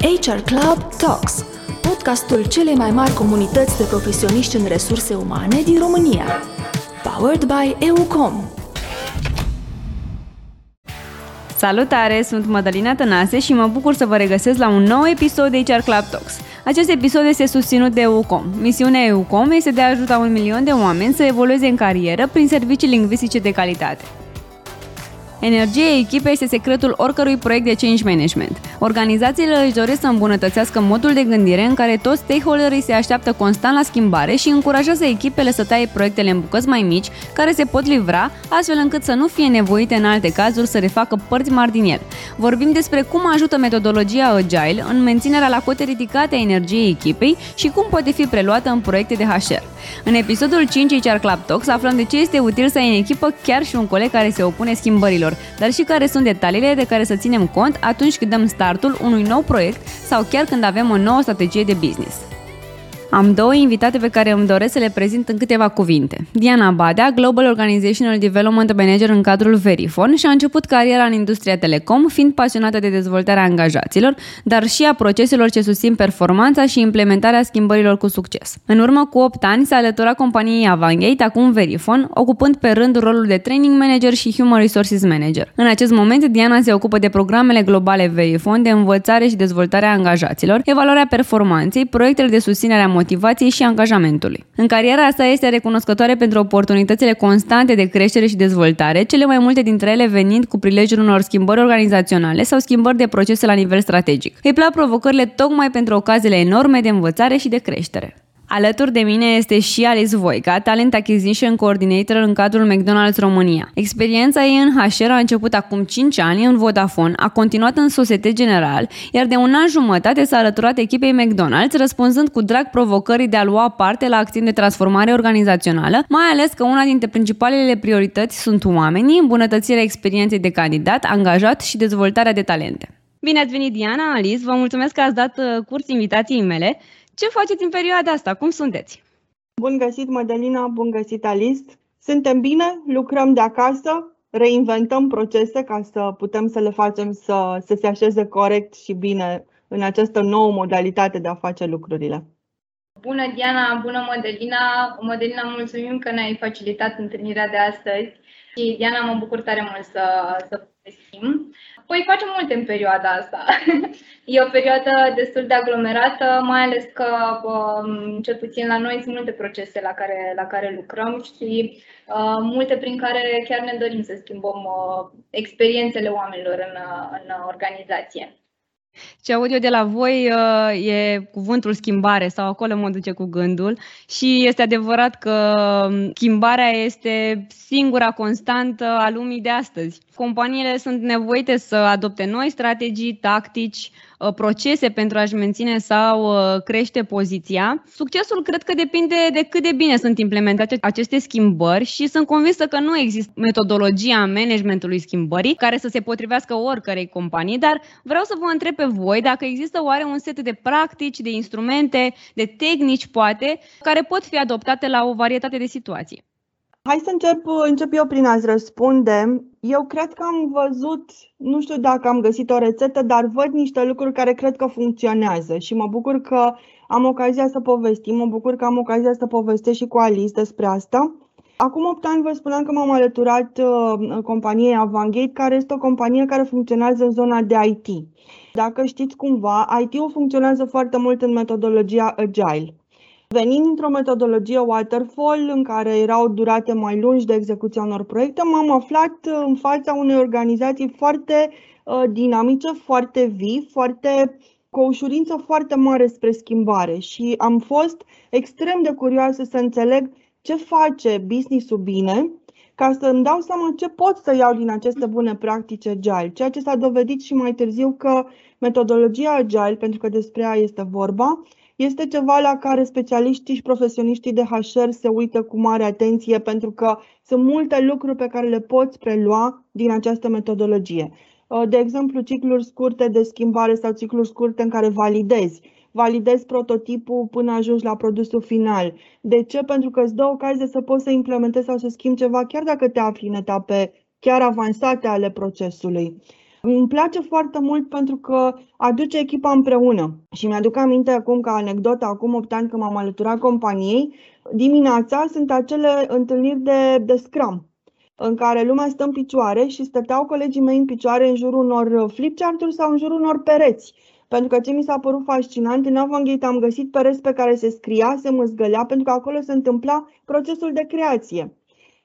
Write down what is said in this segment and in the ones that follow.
HR Club Talks, podcastul celei mai mari comunități de profesioniști în resurse umane din România. Powered by EUCOM. Salutare, sunt Madalina Tănase și mă bucur să vă regăsesc la un nou episod de HR Club Talks. Acest episod este susținut de EUCOM. Misiunea EUCOM este de a ajuta un milion de oameni să evolueze în carieră prin servicii lingvistice de calitate. Energia echipei este secretul oricărui proiect de change management. Organizațiile își doresc să îmbunătățească modul de gândire în care toți stakeholderii se așteaptă constant la schimbare și încurajează echipele să taie proiectele în bucăți mai mici, care se pot livra, astfel încât să nu fie nevoite în alte cazuri să refacă părți mari din el. Vorbim despre cum ajută metodologia Agile în menținerea la cote ridicate a energiei echipei și cum poate fi preluată în proiecte de HR. În episodul 5 HR Club Talks aflăm de ce este util să ai în echipă chiar și un coleg care se opune schimbărilor, dar și care sunt detaliile de care să ținem cont atunci când dăm startul unui nou proiect sau chiar când avem o nouă strategie de business. Am două invitate pe care îmi doresc să le prezint în câteva cuvinte. Diana Badea, Global Organizational Development Manager în cadrul Verifone și a început cariera în industria telecom, fiind pasionată de dezvoltarea angajaților, dar și a proceselor ce susțin performanța și implementarea schimbărilor cu succes. În urmă cu 8 ani s-a alăturat companiei Avangate, acum Verifone, ocupând pe rând rolul de Training Manager și Human Resources Manager. În acest moment, Diana se ocupă de programele globale Verifone de învățare și dezvoltare a angajaților, evaluarea performanței, proiectele de susținere a motivației și angajamentului. În cariera asta este recunoscătoare pentru oportunitățile constante de creștere și dezvoltare, cele mai multe dintre ele venind cu prilejul unor schimbări organizaționale sau schimbări de procese la nivel strategic. Îi plac provocările tocmai pentru ocaziile enorme de învățare și de creștere. Alături de mine este și Alice Voica, Talent Acquisition Coordinator în cadrul McDonald's România. Experiența ei în HR a început acum 5 ani în Vodafone, a continuat în Societe General, iar de un an jumătate s-a alăturat echipei McDonald's, răspunzând cu drag provocării de a lua parte la acțiuni de transformare organizațională, mai ales că una dintre principalele priorități sunt oamenii, îmbunătățirea experienței de candidat, angajat și dezvoltarea de talente. Bine ați venit, Diana, Alice, vă mulțumesc că ați dat uh, curs invitației mele. Ce faceți în perioada asta? Cum sunteți? Bun găsit, Mădălina, bun găsit, Alice. Suntem bine, lucrăm de acasă, reinventăm procese ca să putem să le facem să, să se așeze corect și bine în această nouă modalitate de a face lucrurile. Bună, Diana! Bună, Mădălina! Mădălina, mulțumim că ne-ai facilitat întâlnirea de astăzi și, Diana, mă bucur tare mult să, să povestim. Păi facem multe în perioada asta. e o perioadă destul de aglomerată, mai ales că, um, cel puțin la noi, sunt multe procese la care, la care lucrăm și uh, multe prin care chiar ne dorim să schimbăm uh, experiențele oamenilor în, în organizație. Ce aud eu de la voi uh, e cuvântul schimbare sau acolo mă duce cu gândul și este adevărat că um, schimbarea este singura constantă a lumii de astăzi. Companiile sunt nevoite să adopte noi strategii, tactici, Uh, procese pentru a-și menține sau uh, crește poziția. Succesul cred că depinde de cât de bine sunt implementate aceste schimbări și sunt convinsă că nu există metodologia managementului schimbării care să se potrivească oricărei companii, dar vreau să vă întreb pe voi dacă există oare un set de practici, de instrumente, de tehnici, poate, care pot fi adoptate la o varietate de situații. Hai să încep, încep eu prin a-ți răspunde. Eu cred că am văzut, nu știu dacă am găsit o rețetă, dar văd niște lucruri care cred că funcționează și mă bucur că am ocazia să povestim, mă bucur că am ocazia să povestesc și cu Alice despre asta. Acum 8 ani vă spuneam că m-am alăturat uh, companiei Avangate, care este o companie care funcționează în zona de IT. Dacă știți cumva, IT-ul funcționează foarte mult în metodologia Agile. Venind dintr-o metodologie waterfall în care erau durate mai lungi de execuția unor proiecte, m-am aflat în fața unei organizații foarte uh, dinamice, foarte vii, foarte cu o ușurință foarte mare spre schimbare și am fost extrem de curioasă să înțeleg ce face business-ul bine ca să îmi dau seama ce pot să iau din aceste bune practici agile, ceea ce s-a dovedit și mai târziu că metodologia agile, pentru că despre ea este vorba, este ceva la care specialiștii și profesioniștii de HR se uită cu mare atenție pentru că sunt multe lucruri pe care le poți prelua din această metodologie. Uh, de exemplu, cicluri scurte de schimbare sau cicluri scurte în care validezi. Validezi prototipul până ajungi la produsul final. De ce? Pentru că îți dă ocazie să poți să implementezi sau să schimbi ceva chiar dacă te afli în etape chiar avansate ale procesului. Îmi place foarte mult pentru că aduce echipa împreună. Și mi-aduc aminte acum, ca anecdotă, acum 8 ani când m-am alăturat companiei, dimineața sunt acele întâlniri de, de scrum în care lumea stă în picioare și stăteau colegii mei în picioare în jurul unor flipchart-uri sau în jurul unor pereți. Pentru că ce mi s-a părut fascinant, în Avangate am găsit pereți pe care se scria, se măzgălea, pentru că acolo se întâmpla procesul de creație.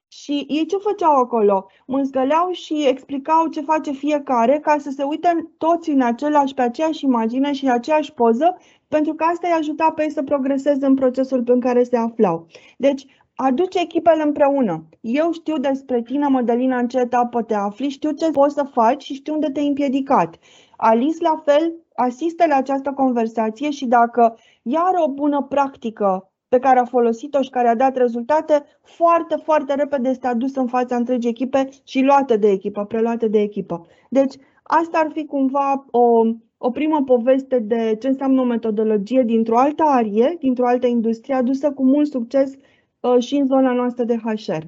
Și ei ce făceau acolo? Mânzgăleau și explicau ce face fiecare ca să se uite toți în același, pe aceeași imagine și aceeași poză, pentru că asta îi ajuta pe ei să progreseze în procesul în care se aflau. Deci, aduce echipele împreună. Eu știu despre tine, Mădălina, în ce etapă te afli, știu ce poți să faci și știu unde te-ai împiedicat. Alice, la fel, asistă la această conversație și dacă ea are o bună practică pe care a folosit-o și care a dat rezultate, foarte, foarte repede este adusă în fața întregii echipe și luată de echipă, preluată de echipă. Deci, asta ar fi cumva o, o primă poveste de ce înseamnă o metodologie dintr-o altă arie, dintr-o altă industrie, adusă cu mult succes uh, și în zona noastră de HR.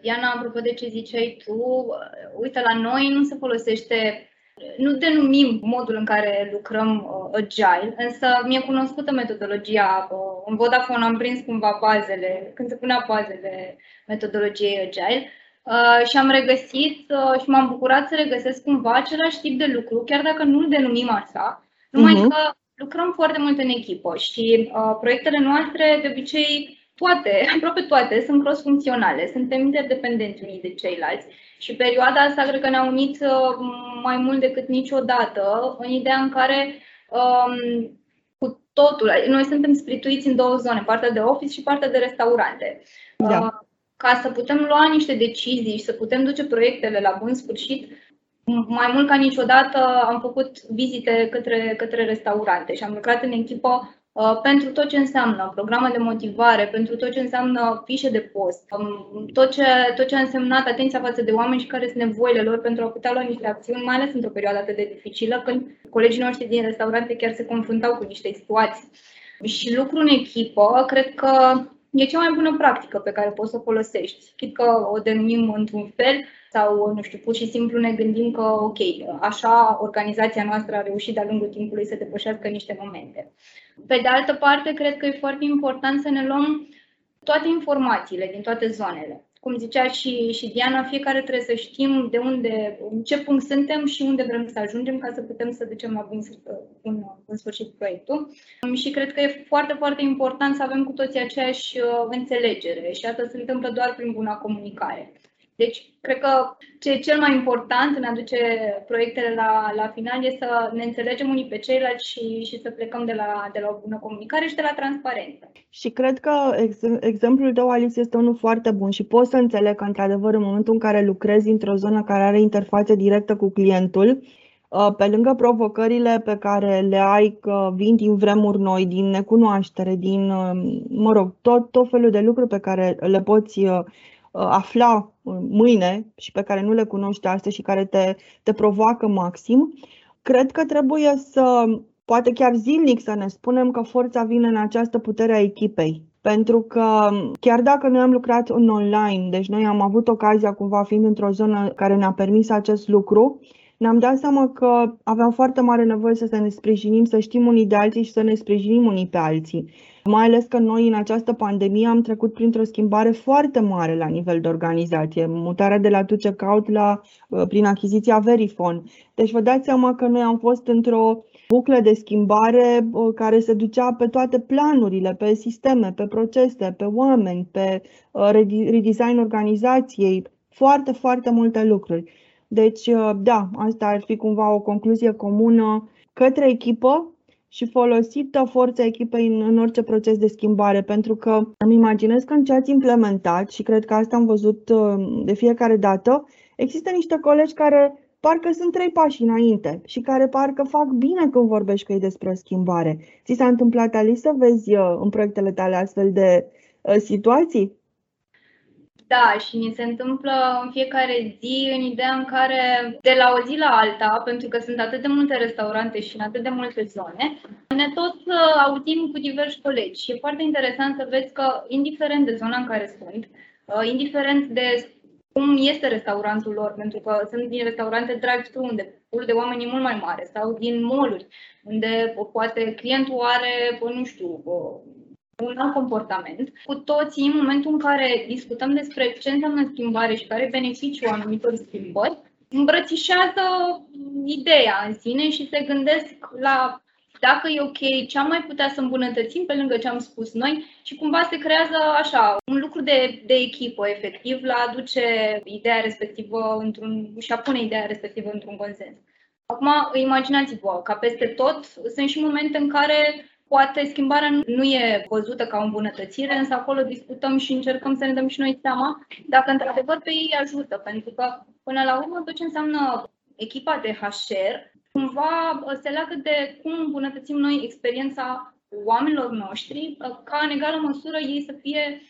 Iana, apropo de ce ziceai tu, uh, uite, la noi nu se folosește nu denumim modul în care lucrăm uh, agile, însă mi-e cunoscută metodologia. Uh, în Vodafone am prins cumva bazele, când se punea bazele metodologiei agile uh, și am regăsit uh, și m-am bucurat să regăsesc cumva același tip de lucru, chiar dacă nu-l denumim așa, numai uh-huh. că lucrăm foarte mult în echipă și uh, proiectele noastre de obicei toate, aproape toate, sunt cross-funcționale, suntem interdependenți unii de ceilalți și perioada asta cred că ne-a unit uh, mai mult decât niciodată în ideea în care um, cu totul, noi suntem sprituiți în două zone, partea de office și partea de restaurante. Da. Uh, ca să putem lua niște decizii și să putem duce proiectele la bun sfârșit, mai mult ca niciodată am făcut vizite către, către restaurante și am lucrat în echipă Uh, pentru tot ce înseamnă programe de motivare, pentru tot ce înseamnă fișe de post, um, tot ce, tot ce a însemnat atenția față de oameni și care sunt nevoile lor pentru a putea lua niște acțiuni, mai ales într-o perioadă atât de dificilă, când colegii noștri din restaurante chiar se confruntau cu niște situații. Și lucru în echipă, cred că e cea mai bună practică pe care poți să o folosești. Chit că o denumim într-un fel sau, nu știu, pur și simplu ne gândim că, ok, așa organizația noastră a reușit de-a lungul timpului să depășească niște momente. Pe de altă parte, cred că e foarte important să ne luăm toate informațiile din toate zonele. Cum zicea și, și Diana, fiecare trebuie să știm de unde, în ce punct suntem și unde vrem să ajungem ca să putem să ducem la bun, în, în sfârșit proiectul. Și cred că e foarte, foarte important să avem cu toții aceeași uh, înțelegere și asta se întâmplă doar prin buna comunicare. Deci, cred că ce e cel mai important în a duce proiectele la, la final este să ne înțelegem unii pe ceilalți și, și să plecăm de la, de la o bună comunicare și de la transparență. Și cred că ex- exemplul tău, Alice, este unul foarte bun și pot să înțeleg că, într-adevăr, în momentul în care lucrezi într-o zonă care are interfață directă cu clientul, uh, pe lângă provocările pe care le ai că vin din vremuri noi, din necunoaștere, din, uh, mă rog, tot, tot felul de lucruri pe care le poți uh, afla mâine și pe care nu le cunoști astăzi și care te, te provoacă maxim, cred că trebuie să, poate chiar zilnic să ne spunem că forța vine în această putere a echipei. Pentru că chiar dacă noi am lucrat în online, deci noi am avut ocazia cumva fiind într-o zonă care ne-a permis acest lucru, ne-am dat seama că aveam foarte mare nevoie să ne sprijinim, să știm unii de alții și să ne sprijinim unii pe alții. Mai ales că noi în această pandemie am trecut printr-o schimbare foarte mare la nivel de organizație, mutarea de la Tucecaut la, uh, prin achiziția Verifone. Deci vă dați seama că noi am fost într-o buclă de schimbare uh, care se ducea pe toate planurile, pe sisteme, pe procese, pe oameni, pe uh, redesign organizației, foarte, foarte multe lucruri. Deci, da, asta ar fi cumva o concluzie comună către echipă, și folosită forța echipei în, în orice proces de schimbare, pentru că îmi imaginez că în ce ați implementat, și cred că asta am văzut uh, de fiecare dată, există niște colegi care parcă sunt trei pași înainte și care parcă fac bine când vorbești cu ei despre o schimbare. Ți s-a întâmplat, Ali, să vezi uh, în proiectele tale astfel de uh, situații? Da, și ni se întâmplă în fiecare zi în ideea în care de la o zi la alta, pentru că sunt atât de multe restaurante și în atât de multe zone, ne tot uh, auzim cu diversi colegi. Și e foarte interesant să vezi că, indiferent de zona în care sunt, uh, indiferent de cum este restaurantul lor, pentru că sunt din restaurante drive-thru unde pur de oameni e mult mai mare sau din mall unde poate clientul are, nu știu, un alt comportament. Cu toții, în momentul în care discutăm despre ce înseamnă schimbare și care e beneficiul anumitor schimbări, îmbrățișează ideea în sine și se gândesc la dacă e ok, ce am mai putea să îmbunătățim pe lângă ce am spus noi și cumva se creează așa un lucru de, de echipă, efectiv, la aduce ideea respectivă într-un, și a pune ideea respectivă într-un consens. Acum, imaginați-vă că peste tot sunt și momente în care poate schimbarea nu e văzută ca o îmbunătățire, însă acolo discutăm și încercăm să ne dăm și noi seama dacă într-adevăr pe ei ajută, pentru că până la urmă tot ce înseamnă echipa de HR cumva se leagă de cum îmbunătățim noi experiența oamenilor noștri, ca în egală măsură ei să fie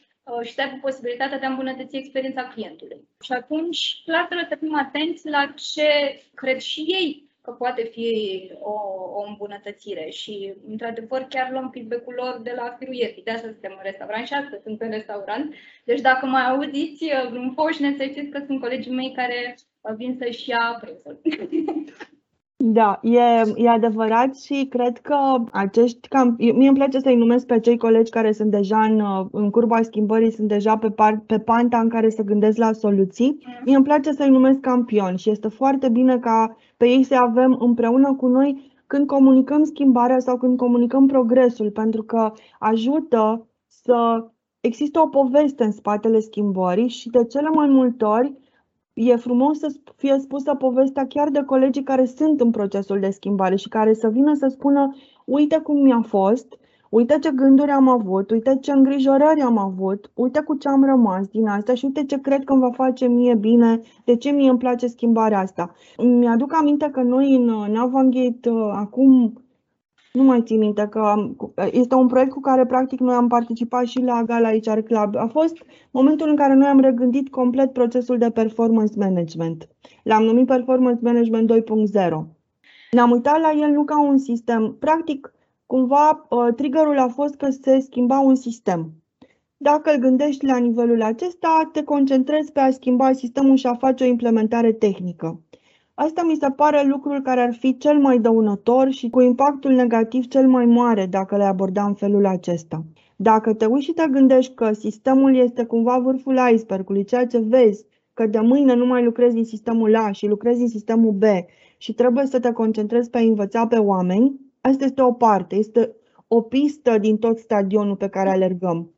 și să aibă posibilitatea de a îmbunătăți experiența clientului. Și atunci, clar, trebuie să fim atenți la ce cred și ei că poate fi o, o îmbunătățire și, într-adevăr, chiar luăm feedback-ul lor de la Firuietti. De asta suntem în restaurant și astăzi sunt în restaurant. Deci dacă mai auziți vreun poșne, să știți că sunt colegii mei care vin să-și ia prețul. Da, e, e adevărat și cred că acești cam, mie îmi place să-i numesc pe cei colegi care sunt deja în, în curba schimbării, sunt deja pe, par, pe panta în care se gândesc la soluții. Mie îmi place să-i numesc campioni și este foarte bine ca pe ei să avem împreună cu noi când comunicăm schimbarea sau când comunicăm progresul, pentru că ajută să există o poveste în spatele schimbării și de cele mai multe ori e frumos să fie spusă povestea chiar de colegii care sunt în procesul de schimbare și care să vină să spună uite cum mi-a fost, uite ce gânduri am avut, uite ce îngrijorări am avut, uite cu ce am rămas din asta și uite ce cred că îmi va face mie bine, de ce mie îmi place schimbarea asta. Mi-aduc aminte că noi în Navangate acum nu mai țin minte că este un proiect cu care practic noi am participat și la Gala HR Club. A fost momentul în care noi am regândit complet procesul de performance management. L-am numit Performance Management 2.0. Ne-am uitat la el nu ca un sistem. Practic, cumva, ă, triggerul a fost că se schimba un sistem. Dacă îl gândești la nivelul acesta, te concentrezi pe a schimba sistemul și a face o implementare tehnică. Asta mi se pare lucrul care ar fi cel mai dăunător și cu impactul negativ cel mai mare dacă le aborda în felul acesta. Dacă te uiți și te gândești că sistemul este cumva vârful icebergului, ceea ce vezi că de mâine nu mai lucrezi din sistemul A și lucrezi din sistemul B și trebuie să te concentrezi pe a învăța pe oameni, asta este o parte, este o pistă din tot stadionul pe care alergăm.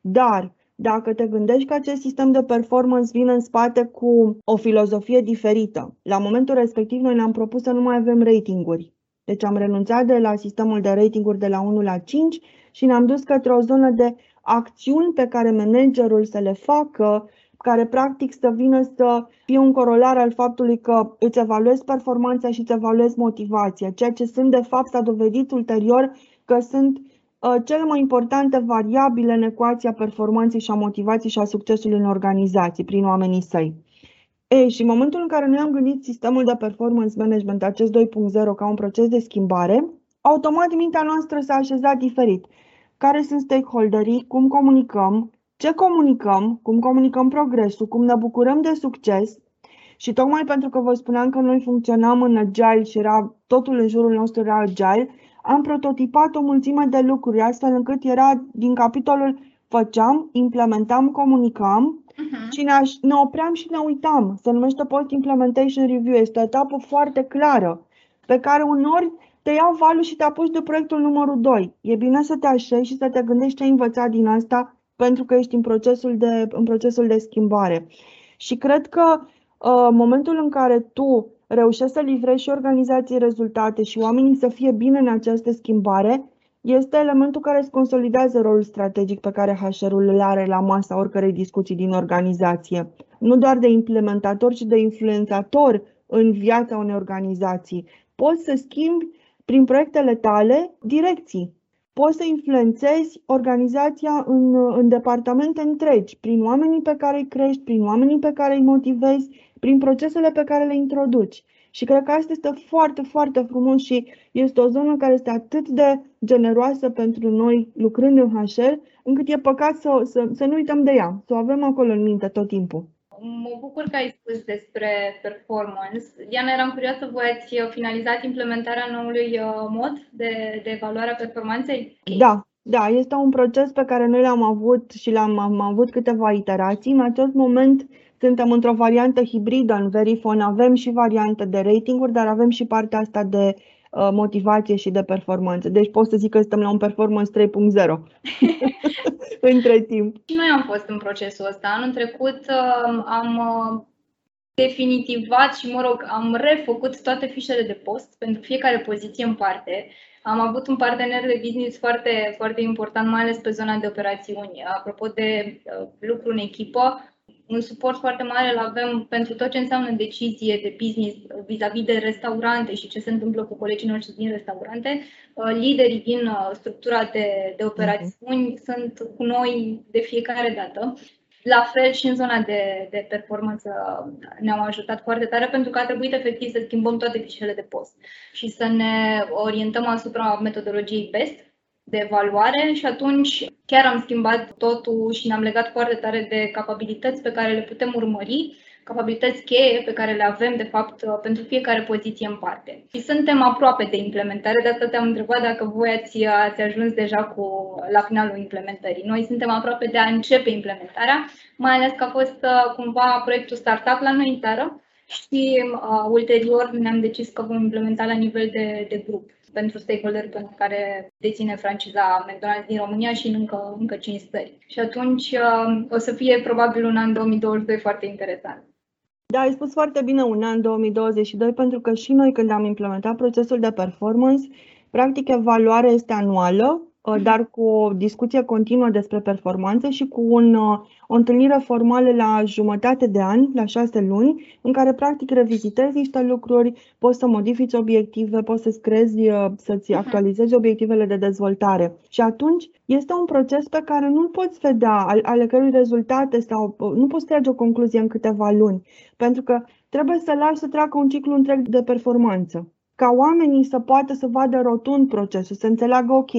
Dar dacă te gândești că acest sistem de performance vine în spate cu o filozofie diferită, la momentul respectiv noi ne-am propus să nu mai avem ratinguri. Deci am renunțat de la sistemul de ratinguri de la 1 la 5 și ne-am dus către o zonă de acțiuni pe care managerul să le facă, care practic să vină să fie un corolar al faptului că îți evaluezi performanța și îți evaluezi motivația, ceea ce sunt de fapt s-a dovedit ulterior că sunt Uh, cele mai importante variabile în ecuația performanței și a motivației și a succesului în organizații prin oamenii săi. Ei, și în momentul în care noi am gândit sistemul de performance management, acest 2.0, ca un proces de schimbare, automat mintea noastră s-a așezat diferit. Care sunt stakeholderii, cum comunicăm, ce comunicăm, cum comunicăm progresul, cum ne bucurăm de succes. Și tocmai pentru că vă spuneam că noi funcționam în agile și era, totul în jurul nostru era agile, am prototipat o mulțime de lucruri, astfel încât era din capitolul făceam, implementam, comunicam uh-huh. și ne, ne opream și ne uitam. Se numește Post-Implementation Review. Este o etapă foarte clară, pe care uneori te iau valul și te apuci de proiectul numărul 2. E bine să te așezi și să te gândești ce ai învățat din asta pentru că ești în procesul de, în procesul de schimbare. Și cred că uh, momentul în care tu reușesc să livrezi și organizații rezultate și oamenii să fie bine în această schimbare, este elementul care îți consolidează rolul strategic pe care HR-ul îl are la masa oricărei discuții din organizație. Nu doar de implementator, ci de influențator în viața unei organizații. Poți să schimbi prin proiectele tale direcții. Poți să influențezi organizația în, în departamente întregi, prin oamenii pe care îi crești, prin oamenii pe care îi motivezi, prin procesele pe care le introduci. Și cred că asta este foarte, foarte frumos și este o zonă care este atât de generoasă pentru noi lucrând în HR, încât e păcat să, să, să nu uităm de ea, să o avem acolo în minte tot timpul. Mă bucur că ai spus despre performance. Diana, eram curioasă, voi ați finalizat implementarea noului uh, mod de, de evaluare a performanței? Da, da, este un proces pe care noi l-am avut și l-am am avut câteva iterații. În acest moment suntem într-o variantă hibridă în Verifone, avem și variantă de ratinguri, dar avem și partea asta de uh, motivație și de performanță. Deci pot să zic că suntem la un performance 3.0 între timp. Și noi am fost în procesul ăsta. Anul trecut uh, am uh, definitivat și, mă rog, am refăcut toate fișele de post pentru fiecare poziție în parte. Am avut un partener de business foarte, foarte important, mai ales pe zona de operațiuni. Apropo de uh, lucru în echipă, un suport foarte mare îl avem pentru tot ce înseamnă decizie de business vis-a-vis de restaurante și ce se întâmplă cu colegii noștri din restaurante. Uh, liderii din uh, structura de, de operațiuni uh-huh. sunt cu noi de fiecare dată. La fel și în zona de, de performanță ne-au ajutat foarte tare pentru că a trebuit efectiv să schimbăm toate fișele de post și să ne orientăm asupra metodologiei BEST, de evaluare și atunci chiar am schimbat totul și ne-am legat foarte tare de capabilități pe care le putem urmări, capabilități cheie pe care le avem, de fapt, pentru fiecare poziție în parte. Și suntem aproape de implementare, de asta te-am întrebat dacă voi ați, ați ajuns deja cu, la finalul implementării. Noi suntem aproape de a începe implementarea, mai ales că a fost cumva proiectul startup la noi în țară și uh, ulterior ne-am decis că vom implementa la nivel de, de grup pentru stakeholder pentru care deține franciza McDonald's din România și în încă, încă 5 stări. Și atunci uh, o să fie probabil un an 2022 foarte interesant. Da, ai spus foarte bine un an 2022 pentru că și noi când am implementat procesul de performance, practic evaluarea este anuală Uh, mhm. Dar cu o discuție continuă despre performanțe și cu un, uh, o întâlnire formală la jumătate de an, la șase luni, în care practic revizitezi niște lucruri, poți să modifici obiective, poți să-ți crezi, uh, să-ți mhm. actualizezi obiectivele de dezvoltare. Și atunci este un proces pe care nu-l poți vedea, ale cărui rezultate sau nu poți trage o concluzie în câteva luni, pentru că trebuie să lași să treacă un ciclu întreg de performanță ca oamenii să poată să vadă rotund procesul, să înțeleagă, ok,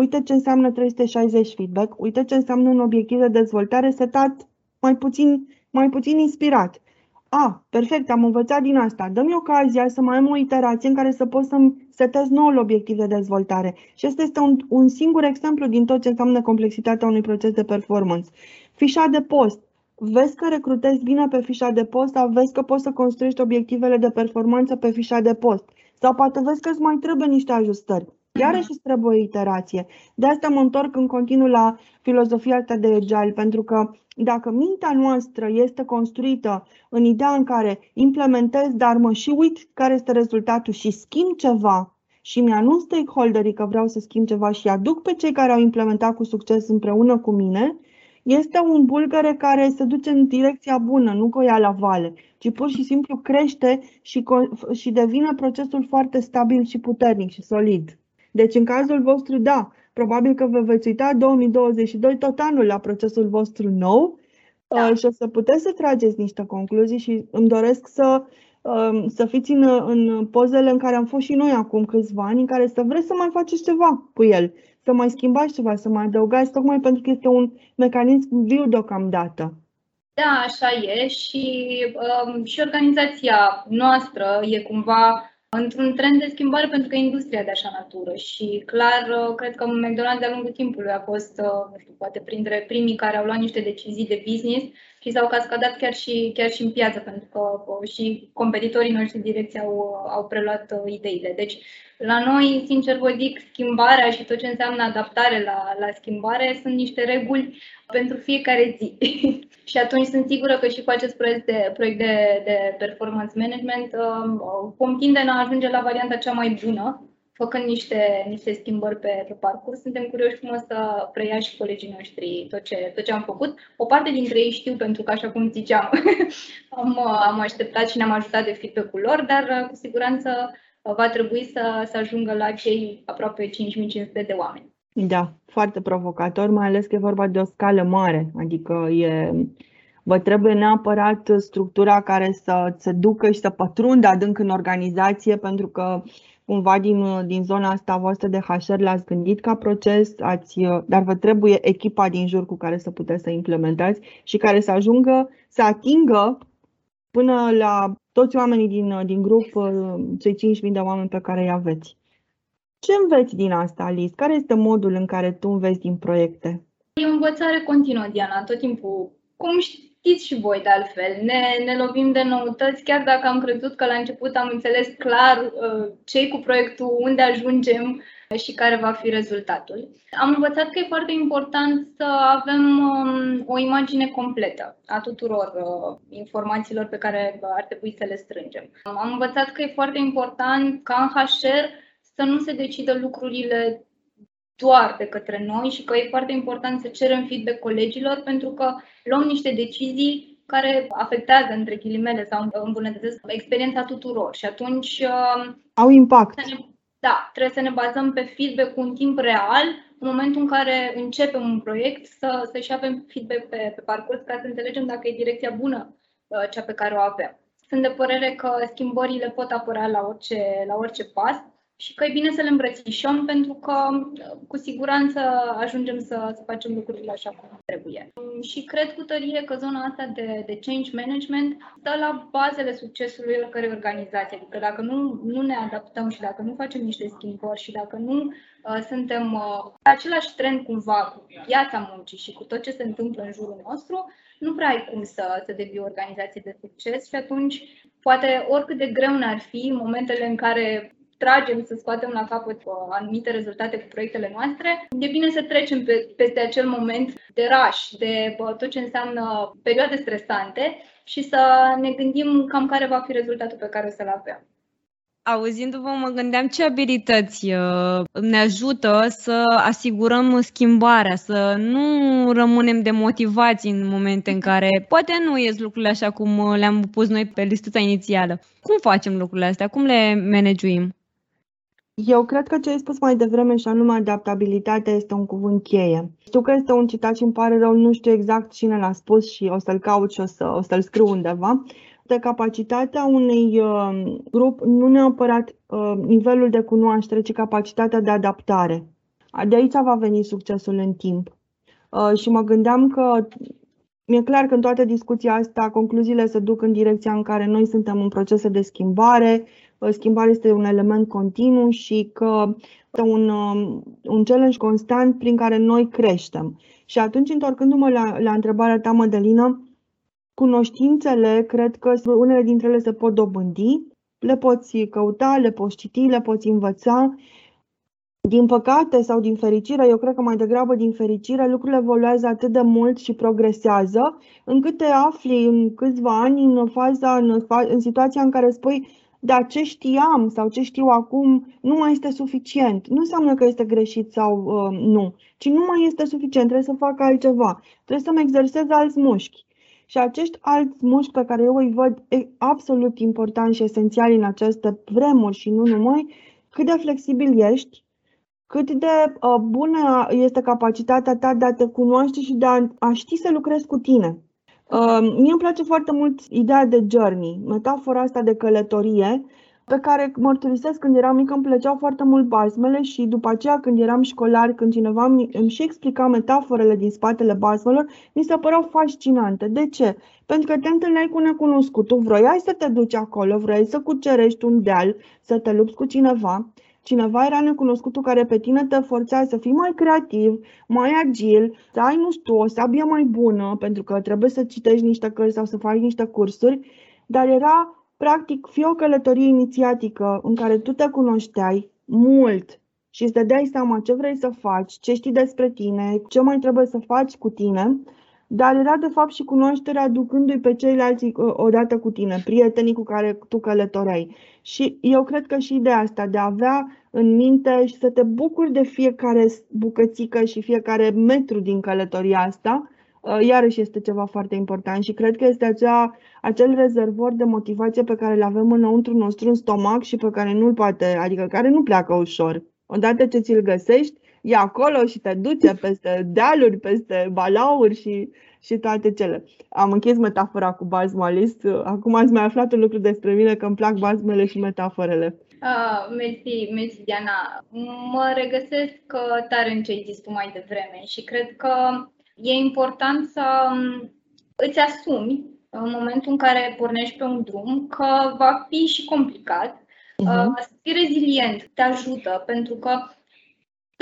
uite ce înseamnă 360 feedback, uite ce înseamnă un obiectiv de dezvoltare setat mai puțin, mai puțin inspirat. A, perfect, am învățat din asta. Dă-mi ocazia să mai am o iterație în care să pot să-mi setez noul obiectiv de dezvoltare. Și asta este un, un singur exemplu din tot ce înseamnă complexitatea unui proces de performance. Fișa de post. Vezi că recrutezi bine pe fișa de post sau vezi că poți să construiești obiectivele de performanță pe fișa de post. Sau poate vezi că îți mai trebuie niște ajustări. Iarăși îți trebuie o iterație. De asta mă întorc în continuu la filozofia asta de agile, pentru că dacă mintea noastră este construită în ideea în care implementez, dar mă și uit care este rezultatul și schimb ceva și mi-anunț stakeholderii că vreau să schimb ceva și aduc pe cei care au implementat cu succes împreună cu mine, este un bulgăre care se duce în direcția bună, nu că o ia la vale, ci pur și simplu crește și, și devine procesul foarte stabil și puternic și solid. Deci, în cazul vostru, da, probabil că vă veți uita 2022 tot anul la procesul vostru nou da. Uh, și o să puteți să trageți niște concluzii și îmi doresc să, um, să fiți în, în pozele în care am fost și noi acum câțiva ani, în care să vreți să mai faceți ceva cu el, să mai schimbați ceva, să mai adăugați, tocmai pentru că este un mecanism viu deocamdată. Da, așa e și, um, și organizația noastră e cumva într-un trend de schimbare pentru că industria de așa natură și clar uh, cred că McDonald's de-a lungul timpului a fost, uh, nu știu, poate printre primii care au luat niște decizii de business și s-au cascadat chiar și, chiar și în piață pentru că uh, și competitorii noștri direcție au, au preluat ideile. Deci la noi, sincer vă zic, schimbarea și tot ce înseamnă adaptare la, la schimbare sunt niște reguli pentru fiecare zi. și atunci sunt sigură că și cu acest proiect de, proiect de, de performance management um, vom tinde a ajunge la varianta cea mai bună, făcând niște, niște schimbări pe, pe parcurs. Suntem curioși cum o să preia și colegii noștri tot ce, tot ce am făcut. O parte dintre ei știu pentru că, așa cum ziceam, am, am așteptat și ne-am ajutat de feedback-ul lor, dar cu siguranță va trebui să, să ajungă la cei aproape 5500 de oameni. Da, foarte provocator, mai ales că e vorba de o scală mare, adică e, vă trebuie neapărat structura care să se ducă și să pătrundă adânc în organizație, pentru că cumva din, din zona asta voastră de HR l-ați gândit ca proces, ați, dar vă trebuie echipa din jur cu care să puteți să implementați și care să ajungă să atingă până la toți oamenii din, din grup, cei 5.000 de oameni pe care îi aveți. Ce înveți din asta, Alice? Care este modul în care tu înveți din proiecte? E o învățare continuă, Diana, tot timpul. Cum știți și voi de altfel, ne, ne lovim de noutăți, chiar dacă am crezut că la început am înțeles clar uh, ce cu proiectul, unde ajungem și care va fi rezultatul. Am învățat că e foarte important să avem um, o imagine completă a tuturor uh, informațiilor pe care ar trebui să le strângem. Am învățat că e foarte important ca în HR să nu se decidă lucrurile doar de către noi și că e foarte important să cerem feedback colegilor pentru că luăm niște decizii care afectează, între ghilimele, sau îmbunătățesc experiența tuturor și atunci... Uh, Au impact. Ne, da, trebuie să ne bazăm pe feedback în timp real, în momentul în care începem un proiect, să, să și avem feedback pe, pe parcurs ca să înțelegem dacă e direcția bună uh, cea pe care o avem. Sunt de părere că schimbările pot apărea la orice, la orice pas și că e bine să le îmbrățișăm pentru că cu siguranță ajungem să, să facem lucrurile așa cum trebuie. Și cred cu tărie că zona asta de, de change management stă la bazele succesului oricărei organizații. Adică dacă nu, nu ne adaptăm și dacă nu facem niște schimbări și dacă nu uh, suntem uh, pe același trend cumva cu piața muncii și cu tot ce se întâmplă în jurul nostru, nu prea ai cum să, să devii o organizație de succes și atunci poate oricât de greu ne-ar fi în momentele în care tragem să scoatem la capăt uh, anumite rezultate cu proiectele noastre, e bine să trecem pe, peste acel moment de raș, de bă, tot ce înseamnă perioade stresante și să ne gândim cam care va fi rezultatul pe care o să-l avem. Auzindu-vă, mă gândeam ce abilități uh, ne ajută să asigurăm schimbarea, să nu rămânem demotivați în momente în care poate nu ies lucrurile așa cum le-am pus noi pe listuța inițială. Cum facem lucrurile astea? Cum le managuim? Eu cred că ce ai spus mai devreme și anume adaptabilitatea este un cuvânt cheie. Știu că este un citat și îmi pare rău, nu știu exact cine l-a spus și o să-l caut și o, să, o să-l scriu undeva. De capacitatea unui uh, grup, nu neapărat uh, nivelul de cunoaștere, ci capacitatea de adaptare. De aici va veni succesul în timp. Uh, și mă gândeam că mi-e clar că în toată discuția asta concluziile se duc în direcția în care noi suntem în procese de schimbare, schimbarea este un element continuu și că este un, um, un challenge constant prin care noi creștem. Și atunci, întorcându-mă la, la întrebarea ta, Mădălină, cunoștințele, cred că unele dintre ele se pot dobândi, le poți căuta, le poți citi, le poți învăța. Din păcate sau din fericire, eu cred că mai degrabă din fericire, lucrurile evoluează atât de mult și progresează, încât te afli în câțiva ani în faza, în, în situația în care spui, dar ce știam sau ce știu acum nu mai este suficient. Nu înseamnă că este greșit sau uh, nu, ci nu mai este suficient, trebuie să fac altceva, trebuie să-mi exersez alți mușchi. Și acești alți mușchi pe care eu îi văd absolut important și esențiali în aceste vremuri și nu numai, cât de flexibil ești, cât de uh, bună este capacitatea ta de a te cunoaște și de a, a ști să lucrezi cu tine. Mie îmi place foarte mult ideea de journey, metafora asta de călătorie, pe care mărturisesc când eram mică îmi plăceau foarte mult basmele și după aceea când eram școlar, când cineva îmi și explica metaforele din spatele basmelor, mi se păreau fascinante. De ce? Pentru că te întâlneai cu necunoscutul, vroiai să te duci acolo, vroiai să cucerești un deal, să te lupți cu cineva cineva era necunoscutul care pe tine te forța să fii mai creativ, mai agil, să ai, nu știu, o sabie mai bună, pentru că trebuie să citești niște cărți sau să faci niște cursuri, dar era practic fie o călătorie inițiatică în care tu te cunoșteai mult și îți dădeai seama ce vrei să faci, ce știi despre tine, ce mai trebuie să faci cu tine dar era de fapt și cunoașterea aducându-i pe ceilalți uh, odată cu tine, prietenii cu care tu călătoreai. Și eu cred că și ideea asta de a avea în minte și să te bucuri de fiecare bucățică și fiecare metru din călătoria asta, uh, iarăși este ceva foarte important și cred că este acea, acel rezervor de motivație pe care îl avem înăuntru nostru în stomac și pe care nu-l poate, adică care nu pleacă ușor. Odată ce ți-l găsești, e acolo și te duce peste dealuri, peste balauri și, și toate cele. Am închis metafora cu bazmalist. Acum ați mai aflat un lucru despre mine, că îmi plac bazmele și metaforele. Uh, mersi, mersi, Diana. Mă regăsesc tare în ce ai zis tu mai devreme și cred că e important să um, îți asumi în momentul în care pornești pe un drum că va fi și complicat, uh-huh. să fii rezilient, te ajută, pentru că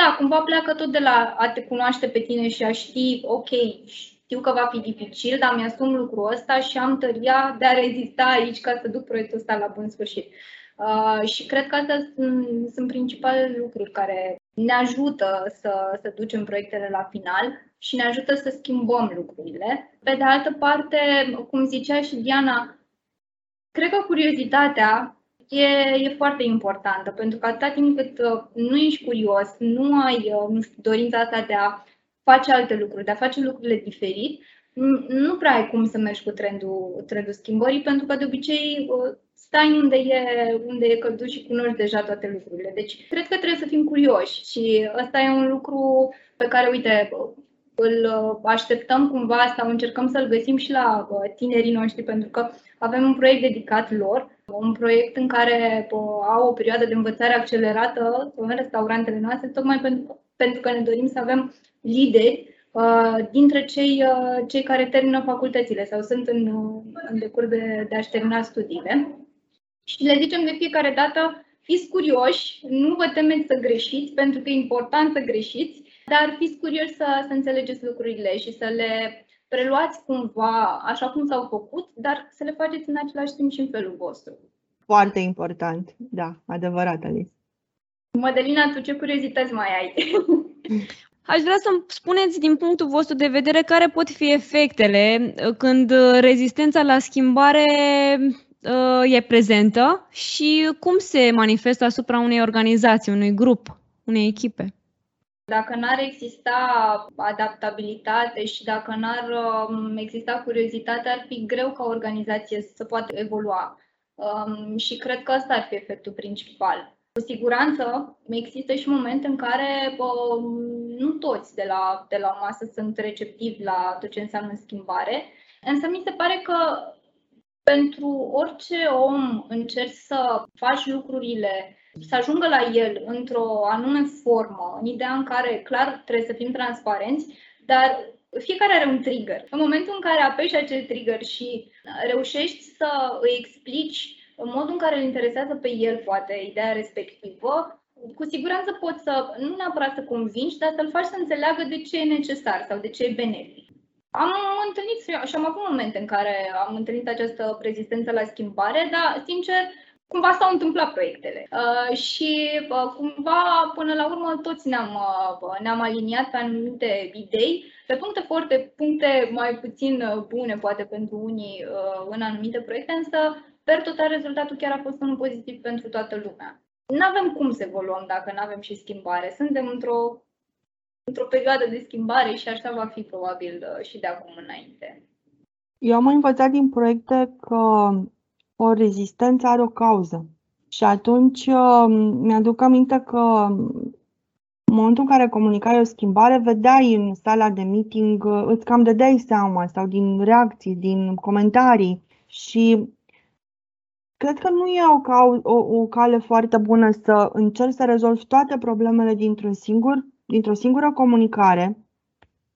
da, cumva pleacă tot de la a te cunoaște pe tine și a ști, ok, știu că va fi dificil, dar mi-asum lucrul ăsta și am tăria de a rezista aici ca să duc proiectul ăsta la bun sfârșit. Uh, și cred că astea sunt, sunt principalele lucruri care ne ajută să, să ducem proiectele la final și ne ajută să schimbăm lucrurile. Pe de altă parte, cum zicea și Diana, cred că curiozitatea e, e foarte importantă, pentru că atâta timp cât uh, nu ești curios, nu ai uh, nu știu, dorința asta de a face alte lucruri, de a face lucrurile diferit, nu prea ai cum să mergi cu trendul, trendul schimbării, pentru că de obicei uh, stai unde e, unde e călduț și cunoști deja toate lucrurile. Deci, cred că trebuie să fim curioși și ăsta e un lucru pe care, uite, îl așteptăm cumva sau încercăm să-l găsim și la tinerii noștri, pentru că avem un proiect dedicat lor, un proiect în care au o perioadă de învățare accelerată în restaurantele noastre, tocmai pentru, pentru că ne dorim să avem lideri uh, dintre cei, uh, cei care termină facultățile sau sunt în, în decurs de, de a-și termina studiile. Și le zicem de fiecare dată, fiți curioși, nu vă temeți să greșiți, pentru că e important să greșiți, dar fiți curioși să, să înțelegeți lucrurile și să le preluați cumva așa cum s-au făcut, dar să le faceți în același timp și în felul vostru. Foarte important, da, adevărat, Alice. Mădălina, tu ce curiozități mai ai? Aș vrea să-mi spuneți din punctul vostru de vedere care pot fi efectele uh, când uh, rezistența la schimbare uh, e prezentă și cum se manifestă asupra unei organizații, unui grup, unei echipe. Dacă n-ar exista adaptabilitate și dacă n-ar um, exista curiozitate, ar fi greu ca organizație să poată evolua. Um, și cred că ăsta ar fi efectul principal. Cu siguranță există și momente în care bă, nu toți de la, de la o masă sunt receptivi la tot ce înseamnă schimbare, însă mi se pare că pentru orice om încerci să faci lucrurile, să ajungă la el într-o anume formă, în ideea în care clar trebuie să fim transparenți, dar fiecare are un trigger. În momentul în care apeși acel trigger și reușești să îi explici în modul în care îl interesează pe el, poate, ideea respectivă, cu siguranță poți să, nu neapărat să convingi, dar să-l faci să înțeleagă de ce e necesar sau de ce e benefic. Am întâlnit și am avut momente în care am întâlnit această rezistență la schimbare, dar, sincer, cumva s-au întâmplat proiectele. Uh, și uh, cumva, până la urmă, toți ne-am, uh, ne-am aliniat pe anumite idei, pe puncte forte, puncte mai puțin uh, bune, poate pentru unii uh, în anumite proiecte, însă, per total, rezultatul chiar a fost unul pozitiv pentru toată lumea. Nu avem cum să evoluăm dacă nu avem și schimbare. Suntem într-o într-o perioadă de schimbare și așa va fi probabil uh, și de acum înainte. Eu am învățat din proiecte că o rezistență are o cauză. Și atunci uh, mi-aduc aminte că în momentul în care comunicai o schimbare, vedeai în sala de meeting, uh, îți cam dădeai seama sau din reacții, din comentarii și cred că nu e o, cau- o, o cale foarte bună să încerci să rezolvi toate problemele dintr-un singur dintr-o singură comunicare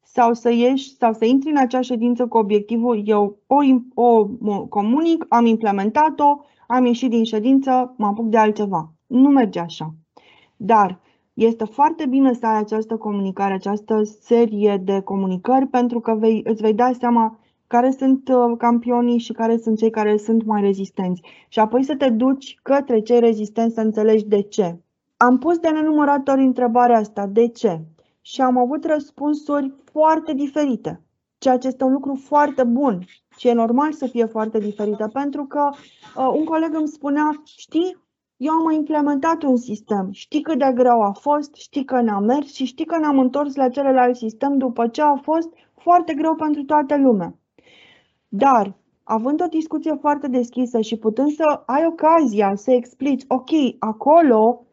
sau să ieși sau să intri în acea ședință cu obiectivul eu o, o comunic, am implementat-o, am ieșit din ședință, mă apuc de altceva. Nu merge așa. Dar este foarte bine să ai această comunicare, această serie de comunicări, pentru că vei, îți vei da seama care sunt uh, campionii și care sunt cei care sunt mai rezistenți. Și apoi să te duci către cei rezistenți să înțelegi de ce. Am pus de nenumărate ori întrebarea asta, de ce? Și am avut răspunsuri foarte diferite, ceea ce este un lucru foarte bun și e normal să fie foarte diferită, pentru că uh, un coleg îmi spunea, știi, eu am implementat un sistem, știi cât de greu a fost, știi că ne-am mers și știi că ne-am întors la celălalt sistem după ce a fost foarte greu pentru toată lumea. Dar, având o discuție foarte deschisă și putând să ai ocazia să explici, ok, acolo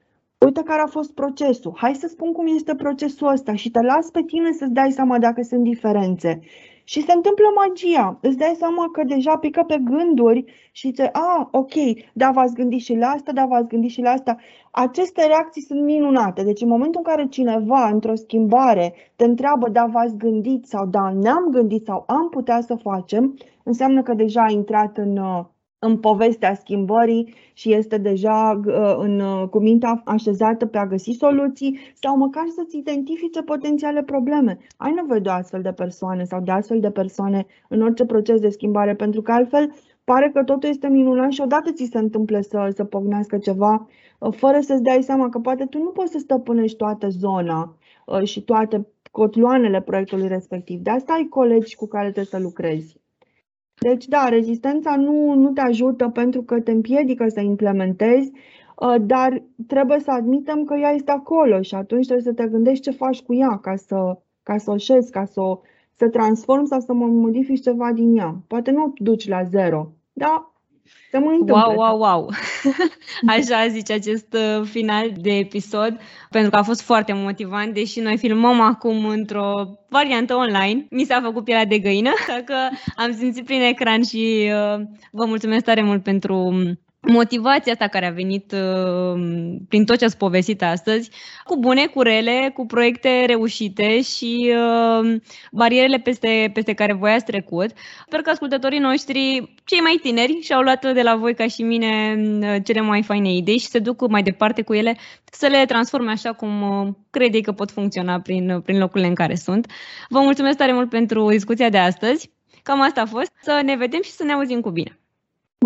Uite care a fost procesul. Hai să spun cum este procesul ăsta și te las pe tine să-ți dai seama dacă sunt diferențe. și se întâmplă magia. Îți dai seama că deja pică pe gânduri și zice, a, ok, da, v-ați gândit și la asta, da, v-ați gândit și la asta. Aceste reacții sunt minunate. Deci în momentul în care cineva, într-o schimbare, te întreabă, da, v-ați gândit sau da, ne-am gândit sau am putea să facem, înseamnă că deja a intrat în, uh, în povestea schimbării și este deja uh, în, uh, cu mintea așezată pe a găsi soluții sau măcar să-ți identifice potențiale probleme. Ai nevoie de o astfel de persoane sau de astfel de persoane în orice proces de schimbare, pentru că altfel pare că totul este minunat și odată ți se întâmplă să, să pognească ceva, uh, fără să-ți dai seama că poate tu nu poți să stăpânești toată zona și toate cotloanele proiectului respectiv. De asta ai colegi cu care trebuie să lucrezi. Deci, da, rezistența nu, nu te ajută pentru că te împiedică să implementezi, uh, dar trebuie să admitem că ea este acolo și atunci trebuie să te gândești ce faci cu ea ca să, ca să o șezi, ca să o să transformi sau să modifici ceva din ea. Poate nu o duci la zero, dar să mă Wow, wow, wow! Așa zice acest uh, final de episod, pentru că a fost foarte motivant, deși noi filmăm acum într-o variantă online. Mi s-a făcut pielea de găină, așa că am simțit prin ecran și uh, vă mulțumesc tare mult pentru um, motivația asta care a venit uh, prin tot ce ați povestit astăzi, cu bune, cu rele, cu proiecte reușite și uh, barierele peste, peste care voi ați trecut. Sper că ascultătorii noștri, cei mai tineri, și-au luat de la voi ca și mine uh, cele mai faine idei și se duc mai departe cu ele să le transforme așa cum uh, crede că pot funcționa prin, prin locurile în care sunt. Vă mulțumesc tare mult pentru discuția de astăzi. Cam asta a fost. Să ne vedem și să ne auzim cu bine.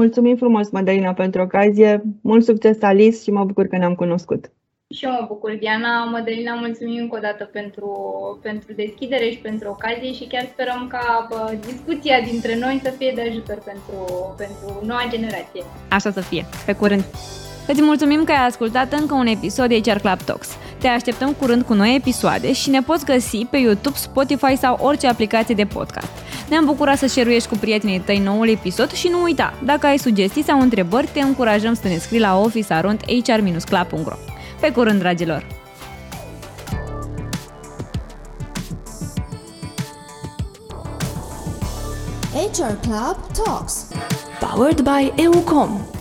Mulțumim frumos, Madalina, pentru ocazie. Mult succes, Alice, și mă bucur că ne-am cunoscut. Și eu mă bucur, Diana. Mădălina, mulțumim încă o dată pentru, pentru deschidere și pentru ocazie și chiar sperăm ca bă, discuția dintre noi să fie de ajutor pentru, pentru noua generație. Așa să fie. Pe curând! Îți mulțumim că ai ascultat încă un episod de HR Club Talks. Te așteptăm curând cu noi episoade și ne poți găsi pe YouTube, Spotify sau orice aplicație de podcast. Ne-am bucurat să share cu prietenii tăi noul episod și nu uita, dacă ai sugestii sau întrebări, te încurajăm să ne scrii la officearoundhr-club.ro Pe curând, dragilor! HR Club Talks Powered by EUCOM